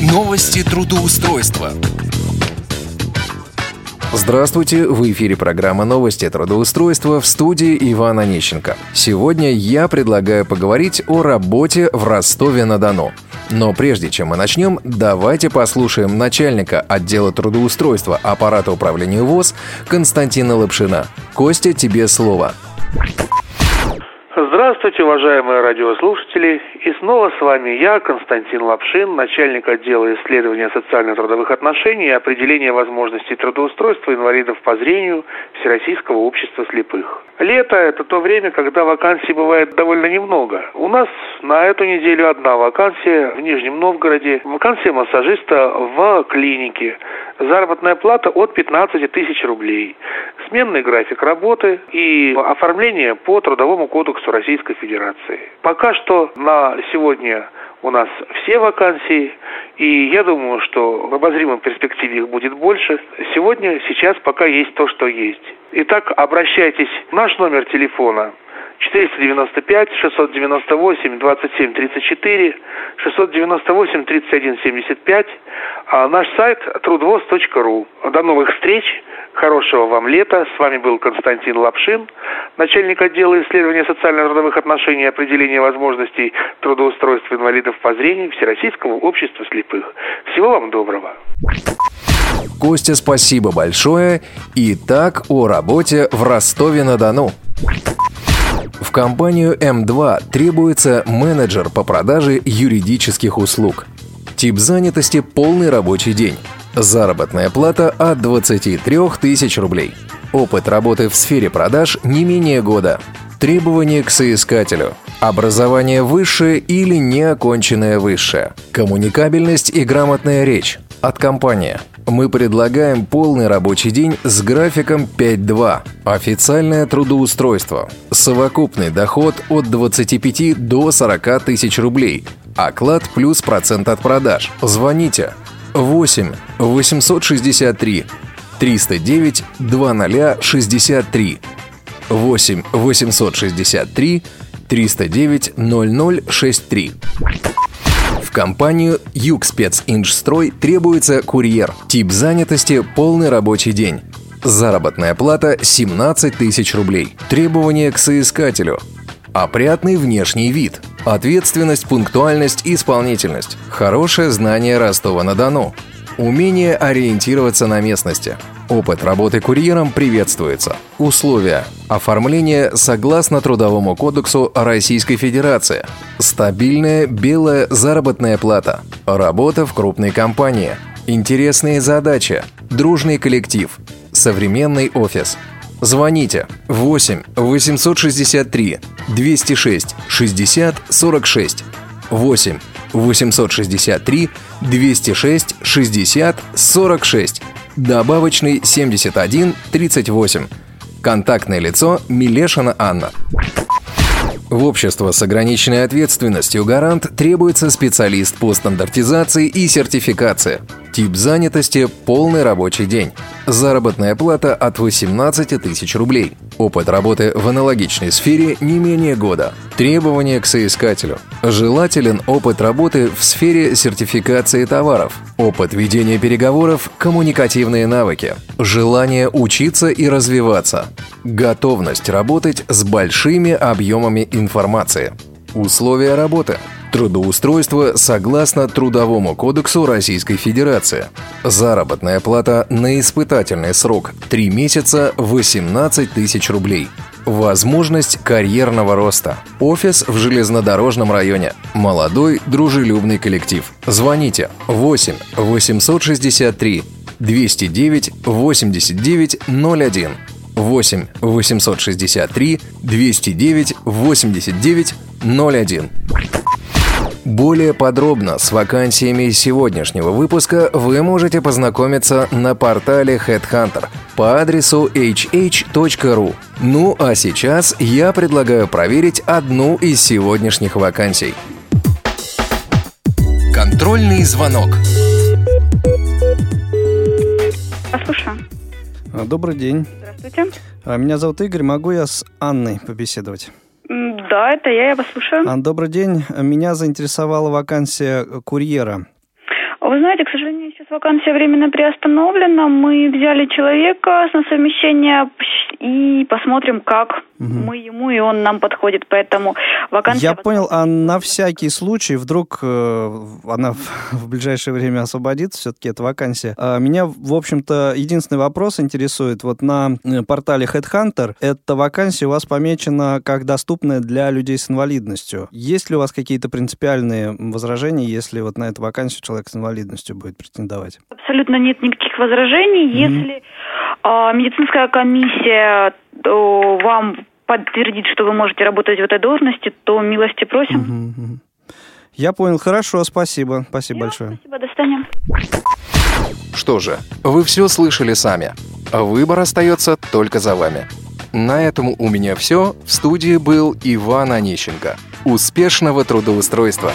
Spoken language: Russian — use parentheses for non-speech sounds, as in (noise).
Новости трудоустройства. Здравствуйте, в эфире программа «Новости трудоустройства» в студии Ивана Нищенко. Сегодня я предлагаю поговорить о работе в Ростове-на-Дону. Но прежде чем мы начнем, давайте послушаем начальника отдела трудоустройства аппарата управления ВОЗ Константина Лапшина. Костя, тебе слово. Здравствуйте, уважаемые радиослушатели. И снова с вами я, Константин Лапшин, начальник отдела исследования социально-трудовых отношений и определения возможностей трудоустройства инвалидов по зрению Всероссийского общества слепых. Лето – это то время, когда вакансий бывает довольно немного. У нас на эту неделю одна вакансия в Нижнем Новгороде. Вакансия массажиста в клинике. Заработная плата от 15 тысяч рублей. Сменный график работы и оформление по Трудовому кодексу Российской Федерации. Пока что на сегодня у нас все вакансии, и я думаю, что в обозримом перспективе их будет больше. Сегодня, сейчас пока есть то, что есть. Итак, обращайтесь. Наш номер телефона 495 698 27 34 698 31 75 а наш сайт трудвоз.ру. До новых встреч, хорошего вам лета. С вами был Константин Лапшин, начальник отдела исследования социально-трудовых отношений и определения возможностей трудоустройства инвалидов по зрению Всероссийского общества слепых. Всего вам доброго. Костя, спасибо большое. Итак, о работе в Ростове-на-Дону. В компанию М2 требуется менеджер по продаже юридических услуг. Тип занятости – полный рабочий день. Заработная плата от 23 тысяч рублей. Опыт работы в сфере продаж не менее года. Требования к соискателю. Образование высшее или неоконченное высшее. Коммуникабельность и грамотная речь. От компании. Мы предлагаем полный рабочий день с графиком 5.2. Официальное трудоустройство. Совокупный доход от 25 до 40 тысяч рублей. Оклад плюс процент от продаж. Звоните 8 863 309 2063 8 863 309 0063 в компанию Югспецинжстрой требуется курьер. Тип занятости – полный рабочий день. Заработная плата – 17 тысяч рублей. Требования к соискателю. Опрятный внешний вид. Ответственность, пунктуальность, исполнительность. Хорошее знание Ростова-на-Дону. Умение ориентироваться на местности. Опыт работы курьером приветствуется. Условия. Оформление согласно Трудовому кодексу Российской Федерации. Стабильная белая заработная плата. Работа в крупной компании. Интересные задачи. Дружный коллектив. Современный офис. Звоните 8 863 206 60 46 8 863 206 60 46 добавочный 71 38 контактное лицо Милешина Анна. В общество с ограниченной ответственностью «Гарант» требуется специалист по стандартизации и сертификации. Тип занятости – полный рабочий день. Заработная плата от 18 тысяч рублей. Опыт работы в аналогичной сфере не менее года. Требования к соискателю. Желателен опыт работы в сфере сертификации товаров. Опыт ведения переговоров, коммуникативные навыки. Желание учиться и развиваться. Готовность работать с большими объемами информации. Условия работы. Трудоустройство согласно Трудовому кодексу Российской Федерации. Заработная плата на испытательный срок 3 месяца 18 тысяч рублей. Возможность карьерного роста. Офис в железнодорожном районе. Молодой, дружелюбный коллектив. Звоните 8 863 209 89 01 8 863 209 89 01. Более подробно с вакансиями сегодняшнего выпуска вы можете познакомиться на портале Headhunter по адресу hh.ru. Ну а сейчас я предлагаю проверить одну из сегодняшних вакансий. Контрольный звонок. Послушаю. Добрый день. Здравствуйте. А, Меня зовут Игорь. Могу я с Анной побеседовать? Да, это я, я вас слушаю. А, Добрый день. Меня заинтересовала вакансия курьера. Вы знаете, к сожалению, сейчас вакансия временно приостановлена. Мы взяли человека на совмещение и посмотрим, как угу. мы ему и он нам подходит. Поэтому вакансия... Я понял, а на всякий случай, вдруг э, она (laughs) в ближайшее время освободится, все-таки эта вакансия. А меня, в общем-то, единственный вопрос интересует. Вот на э, портале Headhunter эта вакансия у вас помечена как доступная для людей с инвалидностью. Есть ли у вас какие-то принципиальные возражения, если вот на эту вакансию человек с инвалидностью будет претендовать? Абсолютно нет никаких возражений. Mm-hmm. Если э, медицинская комиссия вам подтвердит, что вы можете работать в этой должности, то милости просим. Mm-hmm. Я понял. Хорошо, спасибо. Спасибо Я большое. Спасибо, до свидания. Что же, вы все слышали сами. Выбор остается только за вами. На этом у меня все. В студии был Иван Онищенко. Успешного трудоустройства!